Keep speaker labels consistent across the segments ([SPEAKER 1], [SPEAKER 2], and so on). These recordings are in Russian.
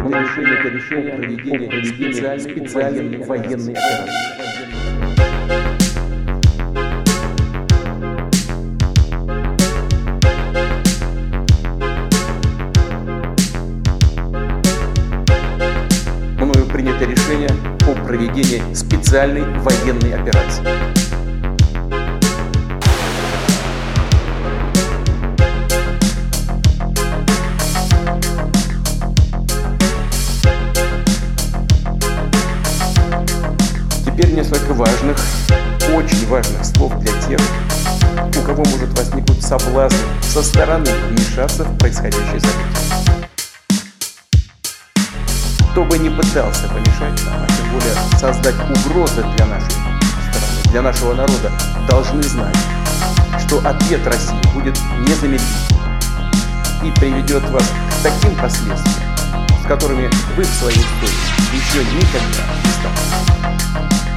[SPEAKER 1] Принято решение, решение проведения специальной, специальной военной операции. О проведении специальной военной операции. Теперь несколько важных, очень важных слов для тех, у кого может возникнуть соблазн со стороны вмешаться в происходящее событие. Не пытался помешать нам, а тем более создать угрозы для нашей страны, для нашего народа, должны знать, что ответ России будет незамедлительным и приведет вас к таким последствиям, с которыми вы в своей истории еще никогда не столкнулись.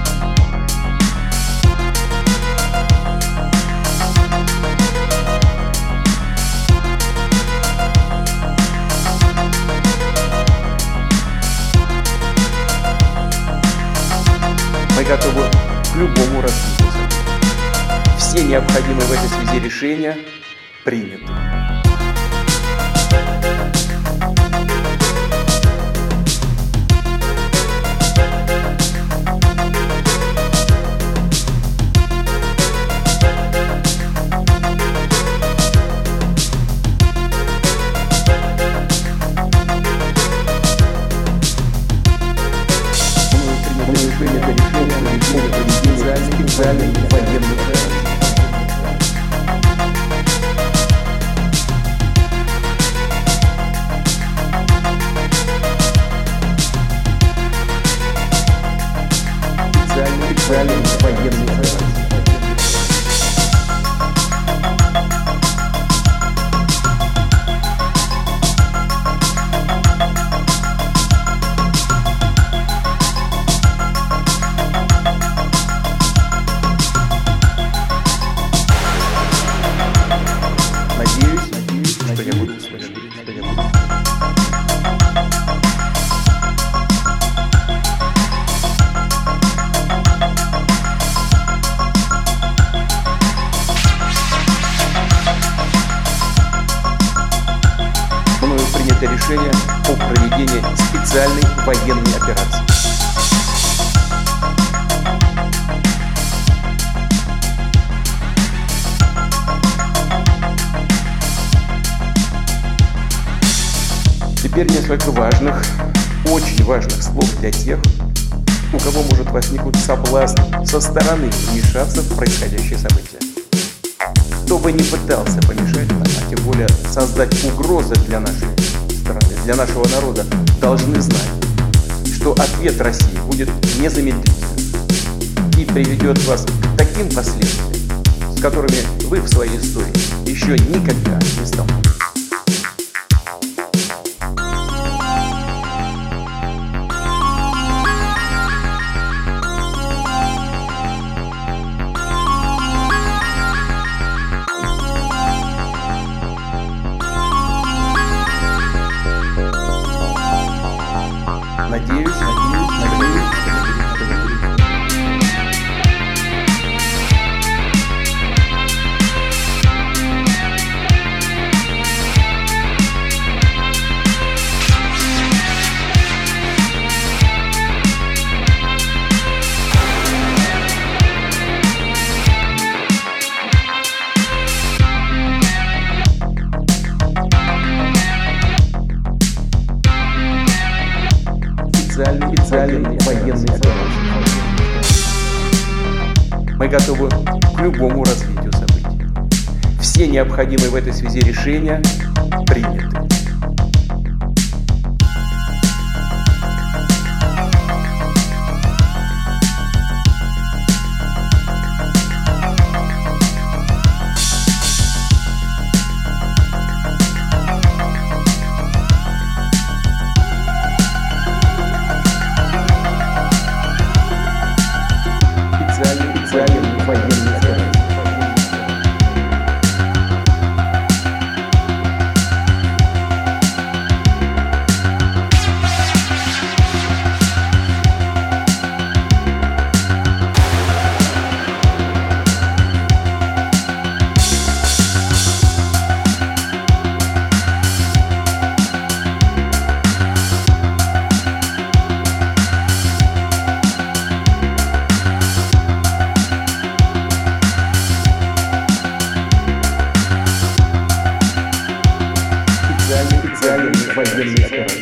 [SPEAKER 1] Готовы к любому развитию. Все необходимые в этой связи решения приняты. Принято решение о проведении специальной военной операции. Специальной, специальной военной принято решение о проведении специальной военной операции. Теперь несколько важных, очень важных слов для тех, у кого может возникнуть соблазн со стороны вмешаться в происходящее событие. Кто бы не пытался помешать нам, а тем более создать угрозы для нашей для нашего народа, должны знать, что ответ России будет незамедлительным и приведет вас к таким последствиям, с которыми вы в своей истории еще никогда не столкнулись. Готовы к любому развитию событий. Все необходимые в этой связи решения приняты. Военной операции.